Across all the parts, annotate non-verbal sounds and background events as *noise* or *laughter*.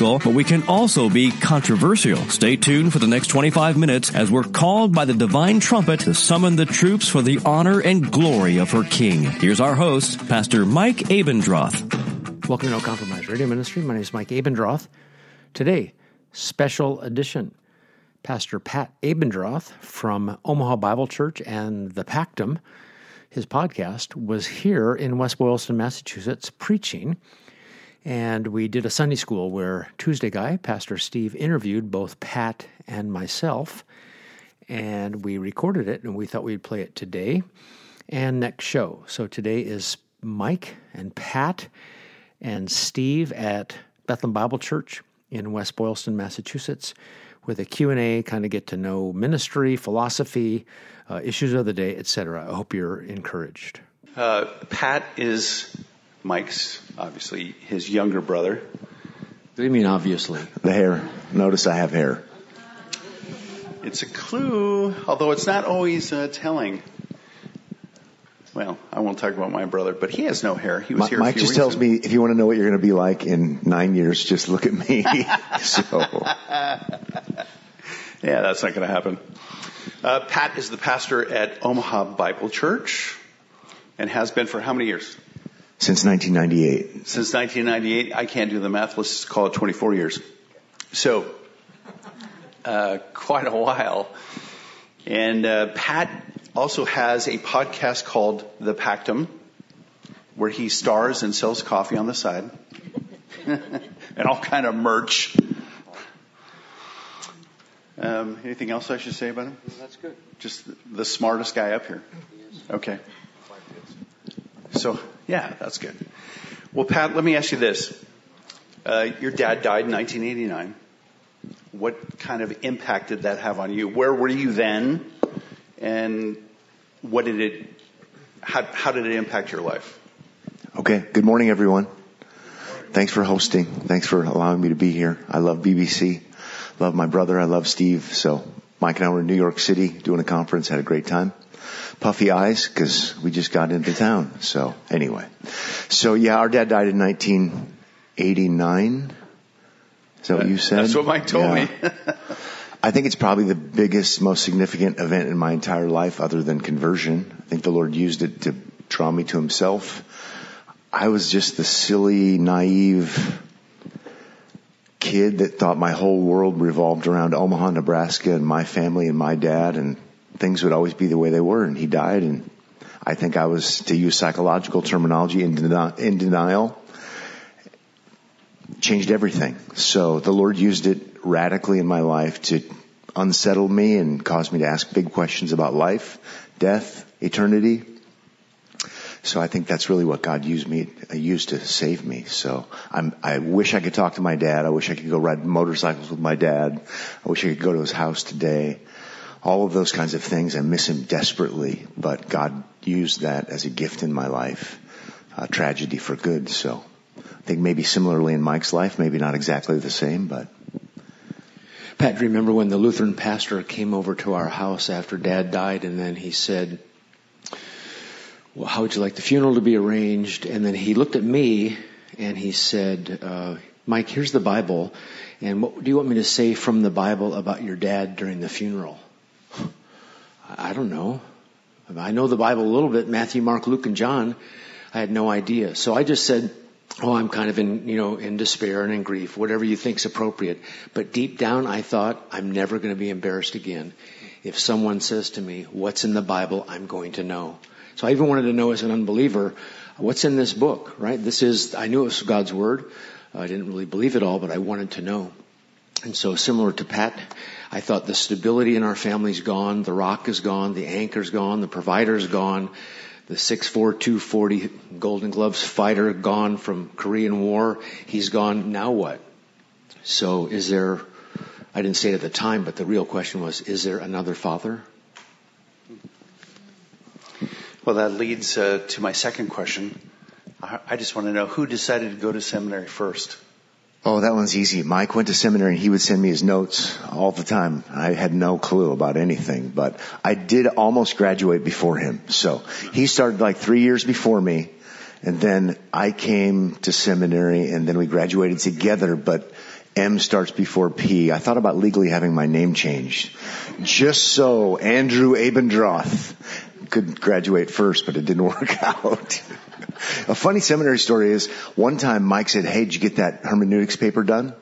but we can also be controversial. Stay tuned for the next 25 minutes as we're called by the divine trumpet to summon the troops for the honor and glory of her King. Here's our host, Pastor Mike Abendroth. Welcome to No Compromise Radio Ministry. My name is Mike Abendroth. Today, special edition. Pastor Pat Abendroth from Omaha Bible Church and the Pactum, his podcast, was here in West Boylston, Massachusetts, preaching and we did a Sunday school where Tuesday guy, Pastor Steve, interviewed both Pat and myself. And we recorded it and we thought we'd play it today and next show. So today is Mike and Pat and Steve at Bethlehem Bible Church in West Boylston, Massachusetts with a Q&A, kind of get to know ministry, philosophy, uh, issues of the day, etc. I hope you're encouraged. Uh, Pat is Mike's obviously his younger brother. What do you mean, obviously? The hair. Notice I have hair. It's a clue, although it's not always uh, telling. Well, I won't talk about my brother, but he has no hair. He was here. Mike just tells me if you want to know what you're going to be like in nine years, just look at me. *laughs* so, yeah, that's not going to happen. Uh, Pat is the pastor at Omaha Bible Church, and has been for how many years? Since 1998. Since 1998, I can't do the math. Let's call it 24 years. So, uh, quite a while. And uh, Pat also has a podcast called The Pactum, where he stars and sells coffee on the side, *laughs* and all kind of merch. Um, anything else I should say about him? That's good. Just the smartest guy up here. Okay. So, yeah, that's good. Well, Pat, let me ask you this. Uh, your dad died in 1989. What kind of impact did that have on you? Where were you then? And what did it, how, how did it impact your life? Okay. Good morning, everyone. Thanks for hosting. Thanks for allowing me to be here. I love BBC. Love my brother. I love Steve. So Mike and I were in New York City doing a conference, had a great time puffy eyes because we just got into town. So anyway, so yeah, our dad died in 1989. Is that what you said? That's what Mike told yeah. me. I think it's probably the biggest, most significant event in my entire life other than conversion. I think the Lord used it to draw me to himself. I was just the silly, naive kid that thought my whole world revolved around Omaha, Nebraska and my family and my dad and things would always be the way they were and he died and I think I was, to use psychological terminology, in, deni- in denial. Changed everything. So the Lord used it radically in my life to unsettle me and cause me to ask big questions about life, death, eternity. So I think that's really what God used me, used to save me. So I'm, I wish I could talk to my dad. I wish I could go ride motorcycles with my dad. I wish I could go to his house today all of those kinds of things. I miss him desperately, but God used that as a gift in my life, a tragedy for good. So I think maybe similarly in Mike's life, maybe not exactly the same, but. Pat, do you remember when the Lutheran pastor came over to our house after dad died and then he said, well, how would you like the funeral to be arranged? And then he looked at me and he said, uh, Mike, here's the Bible. And what do you want me to say from the Bible about your dad during the funeral? I don't know. I know the Bible a little bit, Matthew, Mark, Luke, and John. I had no idea. So I just said, oh, I'm kind of in, you know, in despair and in grief, whatever you think's appropriate. But deep down, I thought, I'm never going to be embarrassed again. If someone says to me, what's in the Bible, I'm going to know. So I even wanted to know as an unbeliever, what's in this book, right? This is, I knew it was God's Word. I didn't really believe it all, but I wanted to know. And so similar to Pat, I thought the stability in our family's gone, the rock is gone, the anchor's gone, the provider's gone, the 6'4", Golden Gloves fighter gone from Korean War, he's gone, now what? So is there, I didn't say it at the time, but the real question was, is there another father? Well, that leads uh, to my second question. I just want to know who decided to go to seminary first? Oh, that one's easy. Mike went to seminary and he would send me his notes all the time. I had no clue about anything, but I did almost graduate before him. So he started like three years before me and then I came to seminary and then we graduated together, but M starts before P. I thought about legally having my name changed. Just so Andrew Abendroth could graduate first, but it didn't *laughs* work out. A funny seminary story is one time Mike said, Hey, did you get that hermeneutics paper done?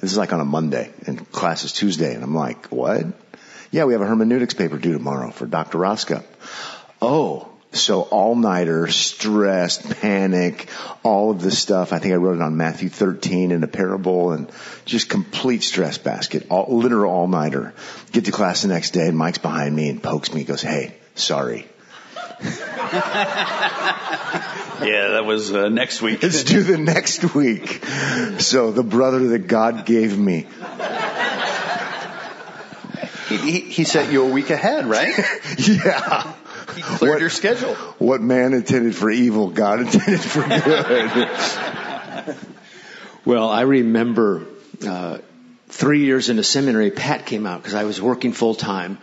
This is like on a Monday and class is Tuesday. And I'm like, what? Yeah, we have a hermeneutics paper due tomorrow for Dr. Roska. Oh, so all nighter, stressed, panic, all of this stuff. I think I wrote it on Matthew 13 in a parable and just complete stress basket, all, literal all nighter. Get to class the next day and Mike's behind me and pokes me, goes, Hey, sorry. *laughs* Yeah, that was uh, next week. Let's do the next week. So the brother that God gave me. He, he, he set you a week ahead, right? *laughs* Yeah. He cleared What- your schedule. What man intended for evil, God intended for good. Well, I remember uh, three years in into seminary, Pat came out because I was working full time,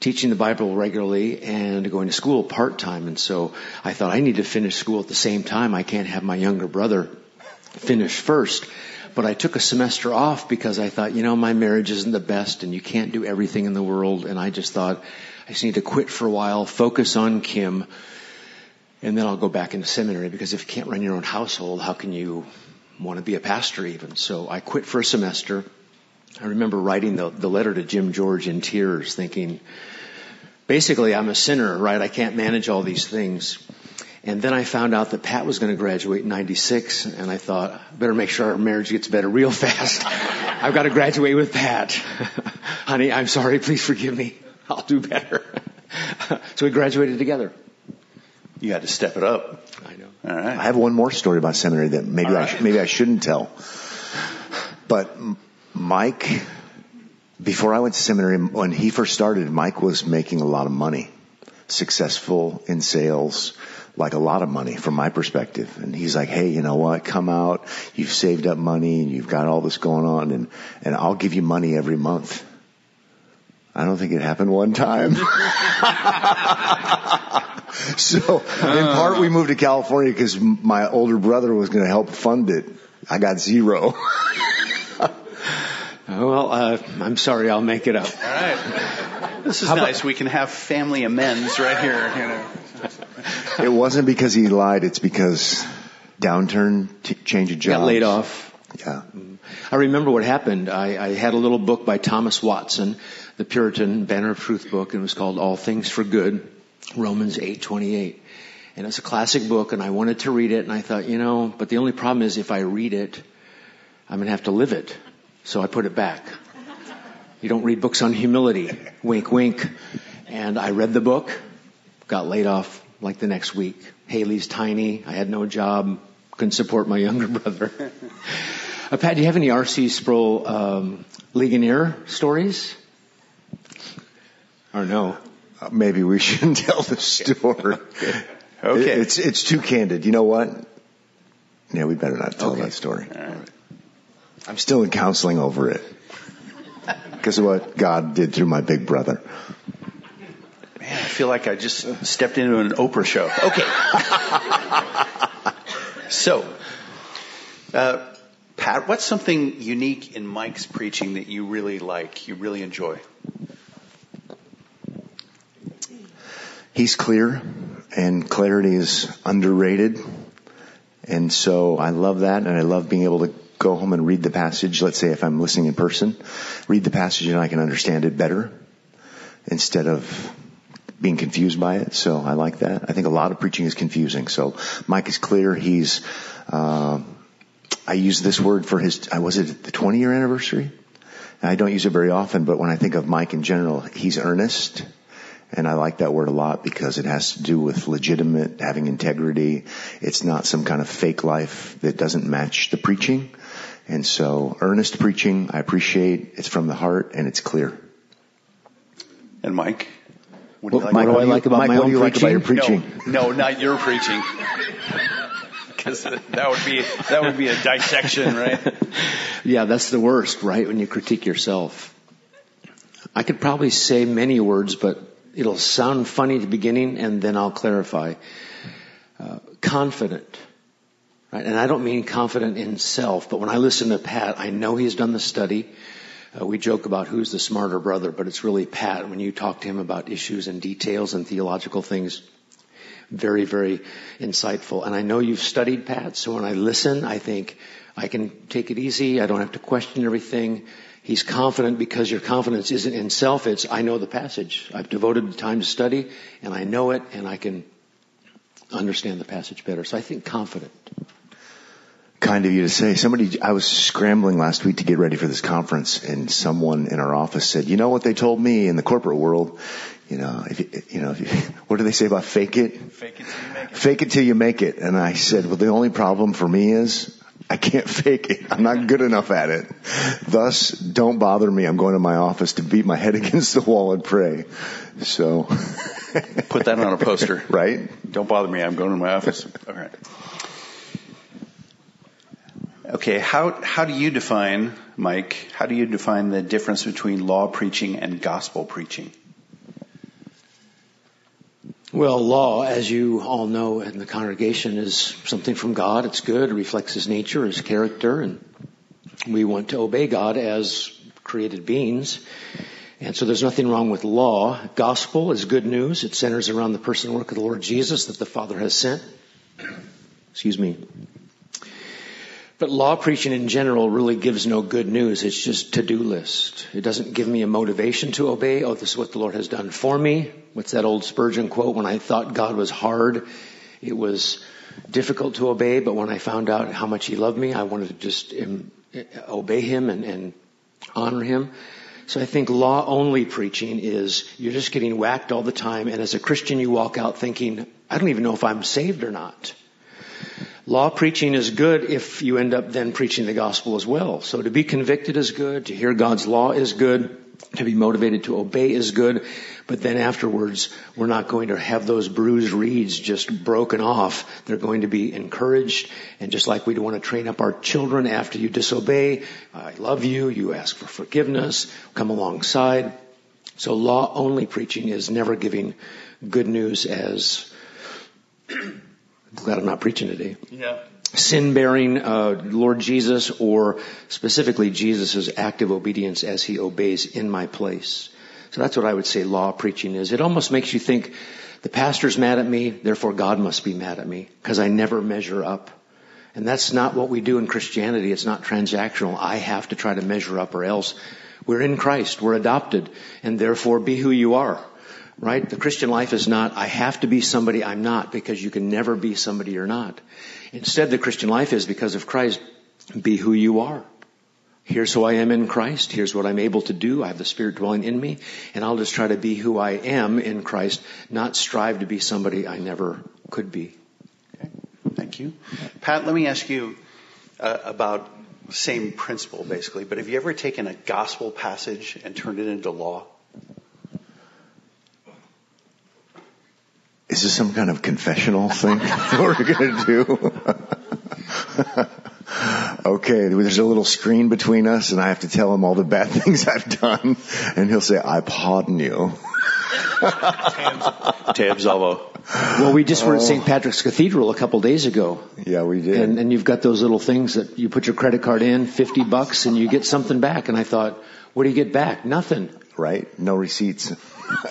teaching the Bible regularly, and going to school part time. And so I thought I need to finish school at the same time. I can't have my younger brother finish first. But I took a semester off because I thought, you know, my marriage isn't the best, and you can't do everything in the world. And I just thought I just need to quit for a while, focus on Kim, and then I'll go back into seminary because if you can't run your own household, how can you want to be a pastor even? So I quit for a semester. I remember writing the, the letter to Jim George in tears thinking, basically I'm a sinner, right? I can't manage all these things. And then I found out that Pat was going to graduate in 96 and I thought, better make sure our marriage gets better real fast. *laughs* I've got to graduate with Pat. *laughs* Honey, I'm sorry. Please forgive me. I'll do better. *laughs* so we graduated together. You had to step it up. I know. All right. I have one more story about seminary that maybe All I sh- maybe I shouldn't tell. But M- Mike, before I went to seminary, when he first started, Mike was making a lot of money, successful in sales, like a lot of money from my perspective. And he's like, "Hey, you know what? Come out. You've saved up money and you've got all this going on, and and I'll give you money every month." I don't think it happened one time. *laughs* so in part we moved to California because my older brother was going to help fund it. I got zero. *laughs* Well, uh, I'm sorry. I'll make it up. All right. This is nice. we can have family amends right here. You know. it wasn't because he lied. It's because downturn, t- change of job. Got laid off. Yeah. I remember what happened. I, I had a little book by Thomas Watson, the Puritan Banner of Truth book, and it was called All Things for Good, Romans 8:28. And it's a classic book, and I wanted to read it, and I thought, you know, but the only problem is if I read it, I'm gonna have to live it. So I put it back. You don't read books on humility. Wink, wink. And I read the book, got laid off like the next week. Haley's tiny. I had no job. Couldn't support my *laughs* younger brother. Uh, Pat, do you have any R.C. Sproul um, Ligonier stories? Or no? Uh, Maybe we *laughs* shouldn't tell the story. Okay. It- It's, it's too candid. You know what? Yeah, we better not tell Okay. that story. All right. I'm still in counseling over it. Because of what God did through my big brother. Man, I feel like I just stepped into an Oprah show. Okay. *laughs* so, uh, Pat, what's something unique in Mike's preaching that you really like, you really enjoy? He's clear and clarity is underrated. And so I love that and I love being able to go home and read the passage. Let's say if I'm listening in person, read the passage and I can understand it better instead of being confused by it. So I like that. I think a lot of preaching is confusing. So Mike is clear. He's, uh, I use this word for his, I was it the 20 year anniversary? I don't use it very often, but when I think of Mike in general, he's earnest. And I like that word a lot because it has to do with legitimate, having integrity. It's not some kind of fake life that doesn't match the preaching. And so earnest preaching, I appreciate. It's from the heart and it's clear. And Mike? What do you Well, like Mike, about what do you like about my Mike, what own do you like about your preaching? preaching? No, no, not your preaching. *laughs* Because that would be that would be a dissection, right? Yeah, that's the worst, right? When you critique yourself. I could probably say many words, but it'll sound funny at the beginning and then I'll clarify. Uh, confident. Right? And I don't mean confident in self, but when I listen to Pat, I know he's done the study. Uh, we joke about who's the smarter brother, but it's really Pat when you talk to him about issues and details and theological things. Very, very insightful. And I know you've studied Pat, so when I listen, I think I can take it easy. I don't have to question everything. He's confident because your confidence isn't in self, it's I know the passage. I've devoted the time to study and I know it and I can understand the passage better. So I think confident. Kind of you to say. Somebody, I was scrambling last week to get ready for this conference and someone in our office said, you know what they told me in the corporate world? You know, if you, you know, if you, *laughs* what do they say about fake it? Fake it till you make it. Fake it till you make it. And I said, well, the only problem for me is I can't *laughs* fake it. I'm not good enough at it. Thus, don't bother me. I'm going to my office to beat my head *laughs* against the wall and pray. So, Put that on a poster. right? Don't bother me. I'm going to my office. All right. Okay. How how do you define, Mike? How do you define the difference between law preaching and gospel preaching? Well, law, as you all know in the congregation, is something from God. It's good. It reflects His nature, His character, and we want to obey God as created beings. And so there's nothing wrong with law. Gospel is good news. It centers around the person and work of the Lord Jesus that the Father has sent. Excuse me. But law preaching in general really gives no good news. It's just to-do list. It doesn't give me a motivation to obey. Oh, this is what the Lord has done for me. What's that old Spurgeon quote? When I thought God was hard, it was difficult to obey, but when I found out how much He loved me, I wanted to just um, obey Him and, and honor Him. So I think law only preaching is you're just getting whacked all the time, and as a Christian you walk out thinking, I don't even know if I'm saved or not. Law preaching is good if you end up then preaching the gospel as well. So to be convicted is good, to hear God's law is good, to be motivated to obey is good, but then afterwards we're not going to have those bruised reeds just broken off. They're going to be encouraged, and just like we want to train up our children after you disobey, I love you, you ask for forgiveness, come alongside. So law only preaching is never giving good news as glad I'm not preaching today Yeah. sin bearing uh, Lord Jesus or specifically Jesus' active obedience as he obeys in my place. So that's what I would say law preaching is. It almost makes you think the pastor's mad at me, therefore God must be mad at me because I never measure up. And that's not what we do in Christianity. It's not transactional. I have to try to measure up or else we're in Christ. We're adopted and therefore be who you are. Right? The Christian life is not, I have to be somebody I'm not because you can never be somebody you're not. Instead, the Christian life is because of Christ, be who you are. Here's who I am in Christ. Here's what I'm able to do. I have the Spirit dwelling in me. And I'll just try to be who I am in Christ, not strive to be somebody I never could be. Okay. Thank you. Pat, let me ask you uh, about same principle basically, but have you ever taken a gospel passage and turned it into law? Is this some kind of confessional thing *laughs* that we're going to do? *laughs* okay, there's a little screen between us and I have to tell him all the bad *laughs* things I've done and he'll say, I pardon you. Te absolvo. Well, we just were at St. Patrick's Cathedral a couple days ago. Yeah, we did. And, and you've got those little things that you put your credit card in, 50 bucks, and you get something back. And I thought, what do you get back? Nothing. right? No receipts.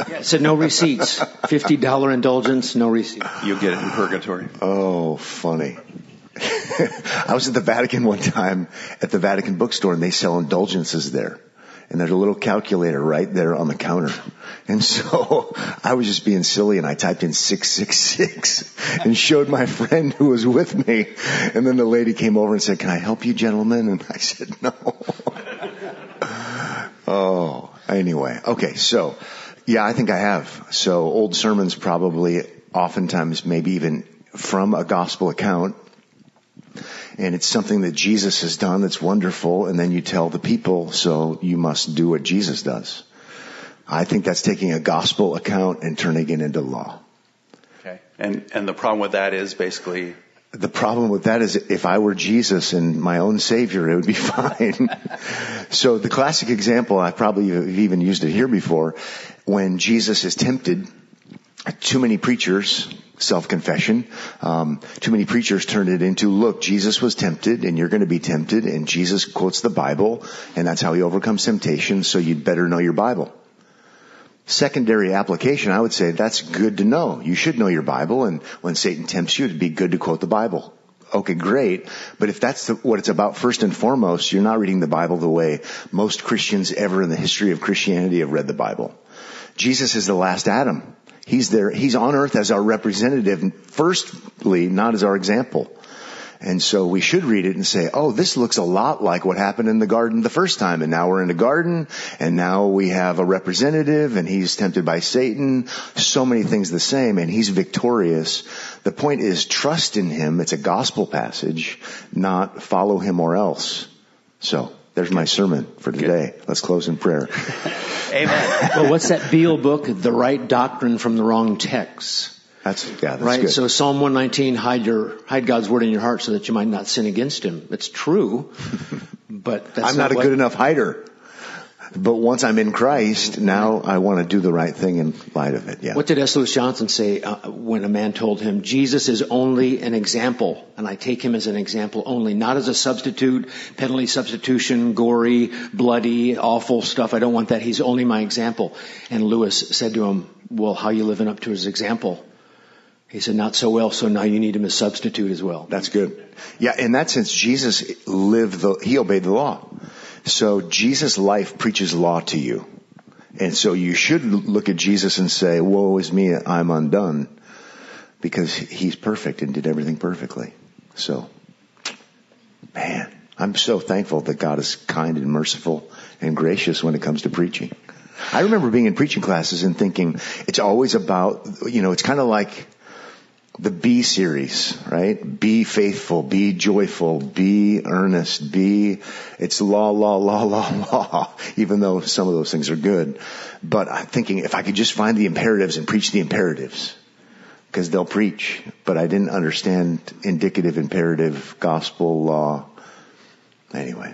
It said no receipts. $50 indulgence, no receipt. You'll get it in purgatory. Oh, funny. *laughs* I was at the Vatican one time at the Vatican bookstore and they sell indulgences there. And there's a little calculator right there on the counter. And so *laughs* I was just being silly and I typed in 666 and showed my friend who was with me. And then the lady came over and said, can I help you gentlemen? And I said, no. *laughs* oh, anyway. Okay. So yeah, I think I have. So old sermons probably oftentimes maybe even from a gospel account and it's something that Jesus has done that's wonderful, and then you tell the people, so you must do what Jesus does. I think that's taking a gospel account and turning it into law. Okay. And, and the problem with that is basically the problem with that is if I were Jesus and my own savior, it would be *laughs* fine. so the classic example, I probably have even used it here before, when Jesus is tempted, too many preachers, self-confession, um, too many preachers turned it into, look, Jesus was tempted and you're going to be tempted and Jesus quotes the Bible and that's how he overcomes temptation, so you'd better know your Bible secondary application, I would say that's good to know. You should know your Bible, and when Satan tempts you, it'd be good to quote the Bible. Okay, great. But if that's the, what it's about first and foremost, you're not reading the Bible the way most Christians ever in the history of Christianity have read the Bible. Jesus is the last Adam. He's there, he's on earth as our representative, firstly, not as our example. And so we should read it and say, oh, this looks a lot like what happened in the garden the first time. And now we're in a garden and now we have a representative and he's tempted by Satan. So many things the same and he's victorious. The point is trust in him. It's a gospel passage, not follow him or else. So there's my sermon for today. Good. Let's close in prayer. *laughs* Amen. well, what's that Beale book? The right doctrine from the wrong text. That's, yeah, that's right. Good. So Psalm 119, hide your, hide God's word in your heart so that you might not sin against him. It's true, *laughs* but that's I'm not, not a good enough hider. But once I'm in Christ, now I want to do the right thing in light of it. Yeah. What did S. Lewis Johnson say uh, when a man told him, Jesus is only an example, and I take him as an example only, not as a substitute, penalty substitution, gory, bloody, awful stuff. I don't want that. He's only my example. And Lewis said to him, well, how are you living up to his example? He said, not so well, so now you need him as substitute as well. That's good. Yeah, in that sense, Jesus lived the, he obeyed the law. So Jesus' life preaches law to you. And so you should look at Jesus and say, woe is me, I'm undone. Because he's perfect and did everything perfectly. So, man, I'm so thankful that God is kind and merciful and gracious when it comes to preaching. I remember being in preaching classes and thinking, it's always about, you know, it's kind of like, the B series, right? Be faithful, be joyful, be earnest, be, it's law, law, law, law, *laughs* law, even though some of those things are good. But I'm thinking if I could just find the imperatives and preach the imperatives, because they'll preach, but I didn't understand indicative, imperative, gospel, law. Anyway.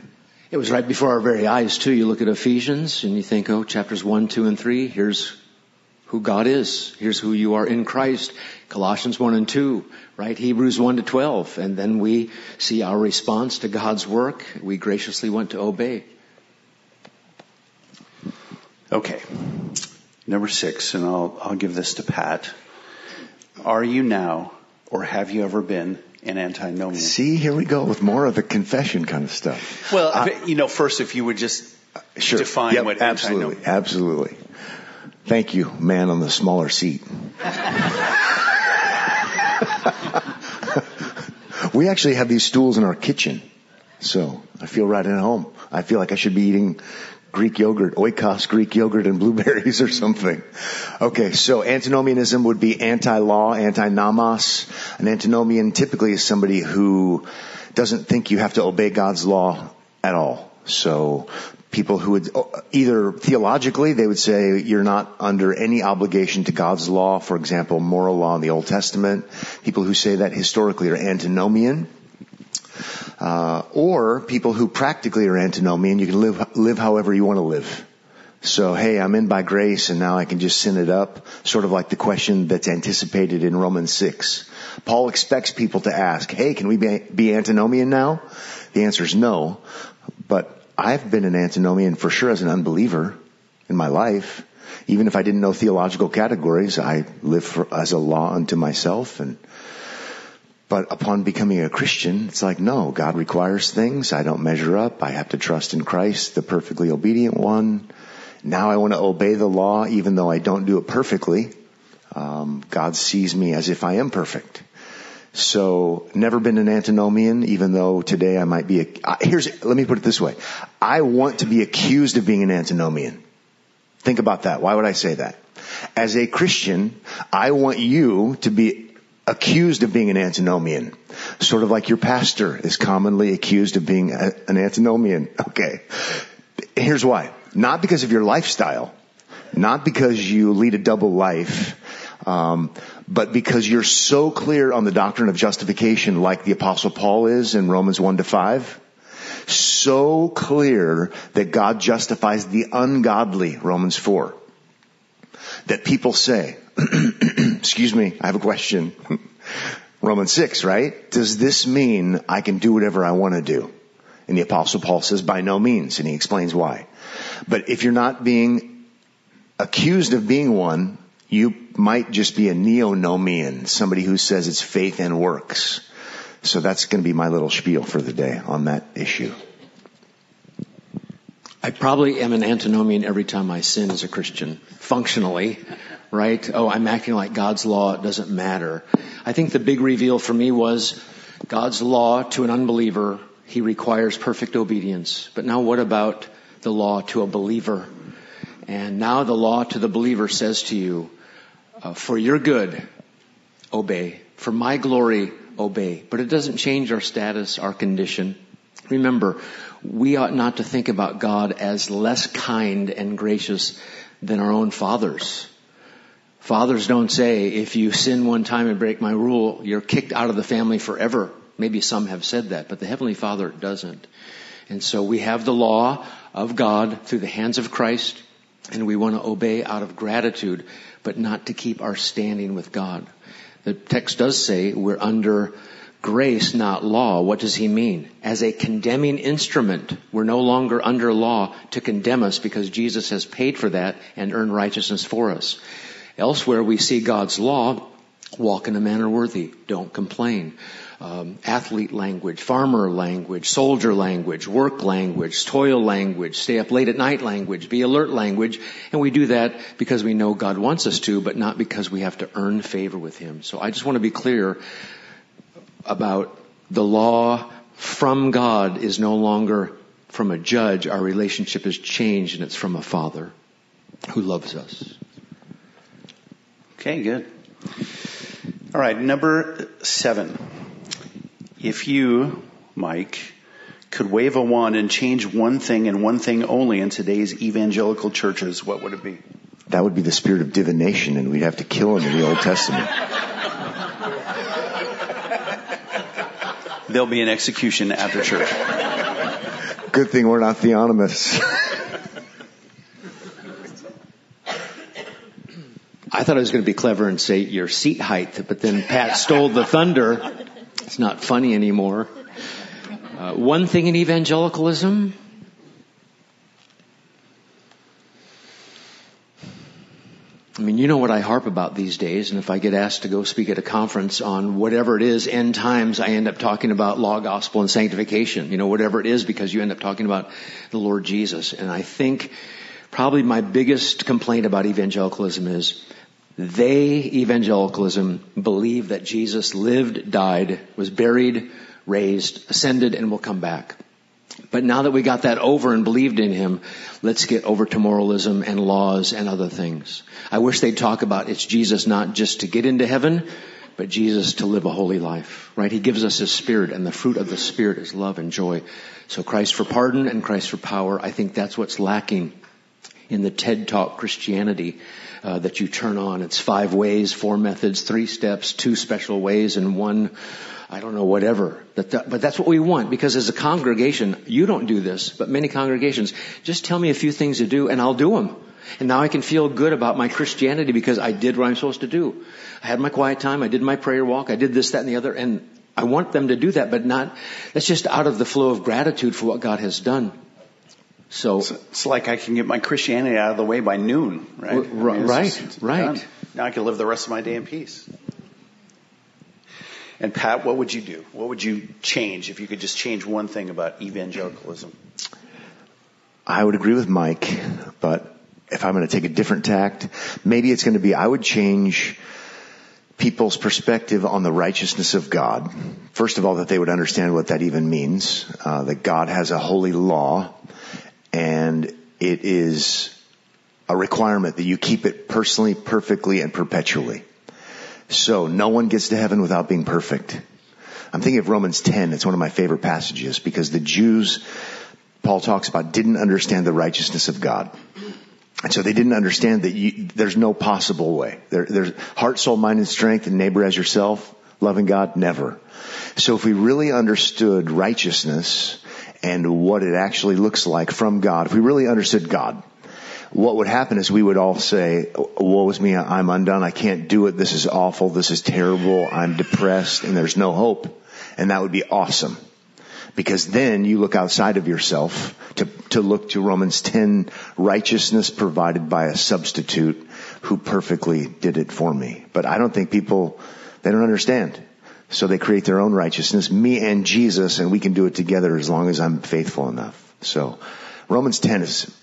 It was right before our very eyes too. You look at Ephesians and you think, oh, chapters one, two, and three, here's who God is. Here's who you are in Christ. Colossians 1 and 2, right? Hebrews 1 to 12. And then we see our response to God's work. We graciously went to obey. Okay. Number six, and I'll, I'll give this to Pat. Are you now, or have you ever been, an antinomian? See, here we go with more of the confession kind of stuff. Well, uh, you know, first if you would just sure. define yep, what absolutely, antinomian Absolutely. Thank you, man on the smaller seat. *laughs* we actually have these stools in our kitchen. So I feel right at home. I feel like I should be eating Greek yogurt, oikos Greek yogurt and blueberries or something. Okay, so antinomianism would be anti-law, anti-nomos. An antinomian typically is somebody who doesn't think you have to obey God's law at all. So people who would either theologically they would say you're not under any obligation to God's law, for example, moral law in the Old Testament. People who say that historically are antinomian. Uh, or people who practically are antinomian, you can live live however you want to live. So, hey, I'm in by grace and now I can just sin it up, sort of like the question that's anticipated in Romans 6. Paul expects people to ask, hey, can we be, be antinomian now? The answer is no, but I've been an antinomian for sure as an unbeliever in my life. Even if I didn't know theological categories, I live for, as a law unto myself and but upon becoming a Christian, it's like, no, God requires things. I don't measure up. I have to trust in Christ, the perfectly obedient one. Now I want to obey the law even though I don't do it perfectly. Um, God sees me as if I am perfect. So never been an antinomian, even though today I might be a, here's, let me put it this way. I want to be accused of being an antinomian. Think about that. Why would I say that? As a Christian, I want you to be accused of being an antinomian. Sort of like your pastor is commonly accused of being a, an antinomian. *laughs* Okay. Here's why. Not because of your lifestyle. Not because you lead a double life. Um, but because you're so clear on the doctrine of justification like the apostle Paul is in Romans 1 to 5 so clear that God justifies the ungodly, Romans 4. That people say, *clears throat* excuse me, I have a question. *laughs* Romans 6, right? Does this mean I can do whatever I want to do? And the apostle Paul says by no means, and he explains why. But if you're not being accused of being one, you might just be a neo-nomian, somebody who says it's faith and works. So that's going to be my little spiel for the day on that issue. I probably am an antinomian every time I sin as a Christian, functionally, right? Oh, I'm acting like God's law, doesn't matter. I think the big reveal for me was God's law to an unbeliever, he requires perfect obedience. But now what about the law to a believer? And now the law to the believer says to you, uh, for your good, obey. For my glory, obey. But it doesn't change our status, our condition. Remember, we ought not to think about God as less kind and gracious than our own fathers. Fathers don't say, if you sin one time and break my rule, you're kicked out of the family forever. Maybe some have said that, but the Heavenly Father doesn't. And so we have the law of God through the hands of Christ, and we want to obey out of gratitude, but not to keep our standing with God. The text does say we're under grace, not law. What does he mean? As a condemning instrument, we're no longer under law to condemn us because Jesus has paid for that and earned righteousness for us. Elsewhere we see God's law, walk in a manner worthy, don't complain. Um, athlete language, farmer language, soldier language, work language, toil language, stay up late at night language, be alert language, and we do that because we know God wants us to, but not because we have to earn favor with Him. So I just want to be clear about the law from God is no longer from a judge. Our relationship is changed and it's from a father who loves us. Okay, good. All right, number seven. If you, Mike, could wave a wand and change one thing and one thing only in today's evangelical churches, what would it be? That would be the spirit of divination and we'd have to kill him in the Old Testament. There'll be an execution after church. Good thing we're not theonomists. I thought I was going to be clever and say your seat height, but then Pat stole the thunder. It's not funny anymore. Uh, one thing in evangelicalism, I mean, you know what I harp about these days, and if I get asked to go speak at a conference on whatever it is, end times, I end up talking about law, gospel, and sanctification. You know, whatever it is, because you end up talking about the Lord Jesus. And I think probably my biggest complaint about evangelicalism is they, evangelicalism, believe that Jesus lived, died, was buried, raised, ascended, and will come back. But now that we got that over and believed in him, let's get over to moralism and laws and other things. I wish they'd talk about it's Jesus not just to get into heaven, but Jesus to live a holy life, right? He gives us his spirit and the fruit of the spirit is love and joy. So Christ for pardon and Christ for power. I think that's what's lacking in the TED Talk Christianity uh, that you turn on. It's five ways, four methods, three steps, two special ways, and one I don't know, whatever. But, but that's what we want because as a congregation, you don't do this, but many congregations, just tell me a few things to do and I'll do them. And now I can feel good about my Christianity because I did what I'm supposed to do. I had my quiet time, I did my prayer walk, I did this, that, and the other, and I want them to do that, but not, that's just out of the flow of gratitude for what God has done. So, it's, it's like I can get my Christianity out of the way by noon, right? R- I mean, right, just, right. Done. Now I can live the rest of my day in peace. And Pat, what would you do? What would you change if you could just change one thing about evangelicalism? I would agree with Mike, but if I'm going to take a different tact, maybe it's going to be I would change people's perspective on the righteousness of God. First of all, that they would understand what that even means, uh, that God has a holy law, and it is a requirement that you keep it personally, perfectly, and perpetually. So no one gets to heaven without being perfect. I'm thinking of Romans 10. It's one of my favorite passages because the Jews, Paul talks about, didn't understand the righteousness of God. And so they didn't understand that you, there's no possible way. There, there's heart, soul, mind, and strength, and neighbor as yourself, loving God, never. So if we really understood righteousness and what it actually looks like from God, if we really understood God, what would happen is we would all say, woe is me, I'm undone, I can't do it, this is awful, this is terrible, I'm depressed, and there's no hope. And that would be awesome. Because then you look outside of yourself to, to look to Romans 10, righteousness provided by a substitute who perfectly did it for me. But I don't think people, they don't understand. So they create their own righteousness, me and Jesus, and we can do it together as long as I'm faithful enough. So Romans 10 is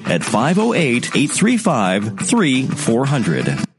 at 508 835 3400.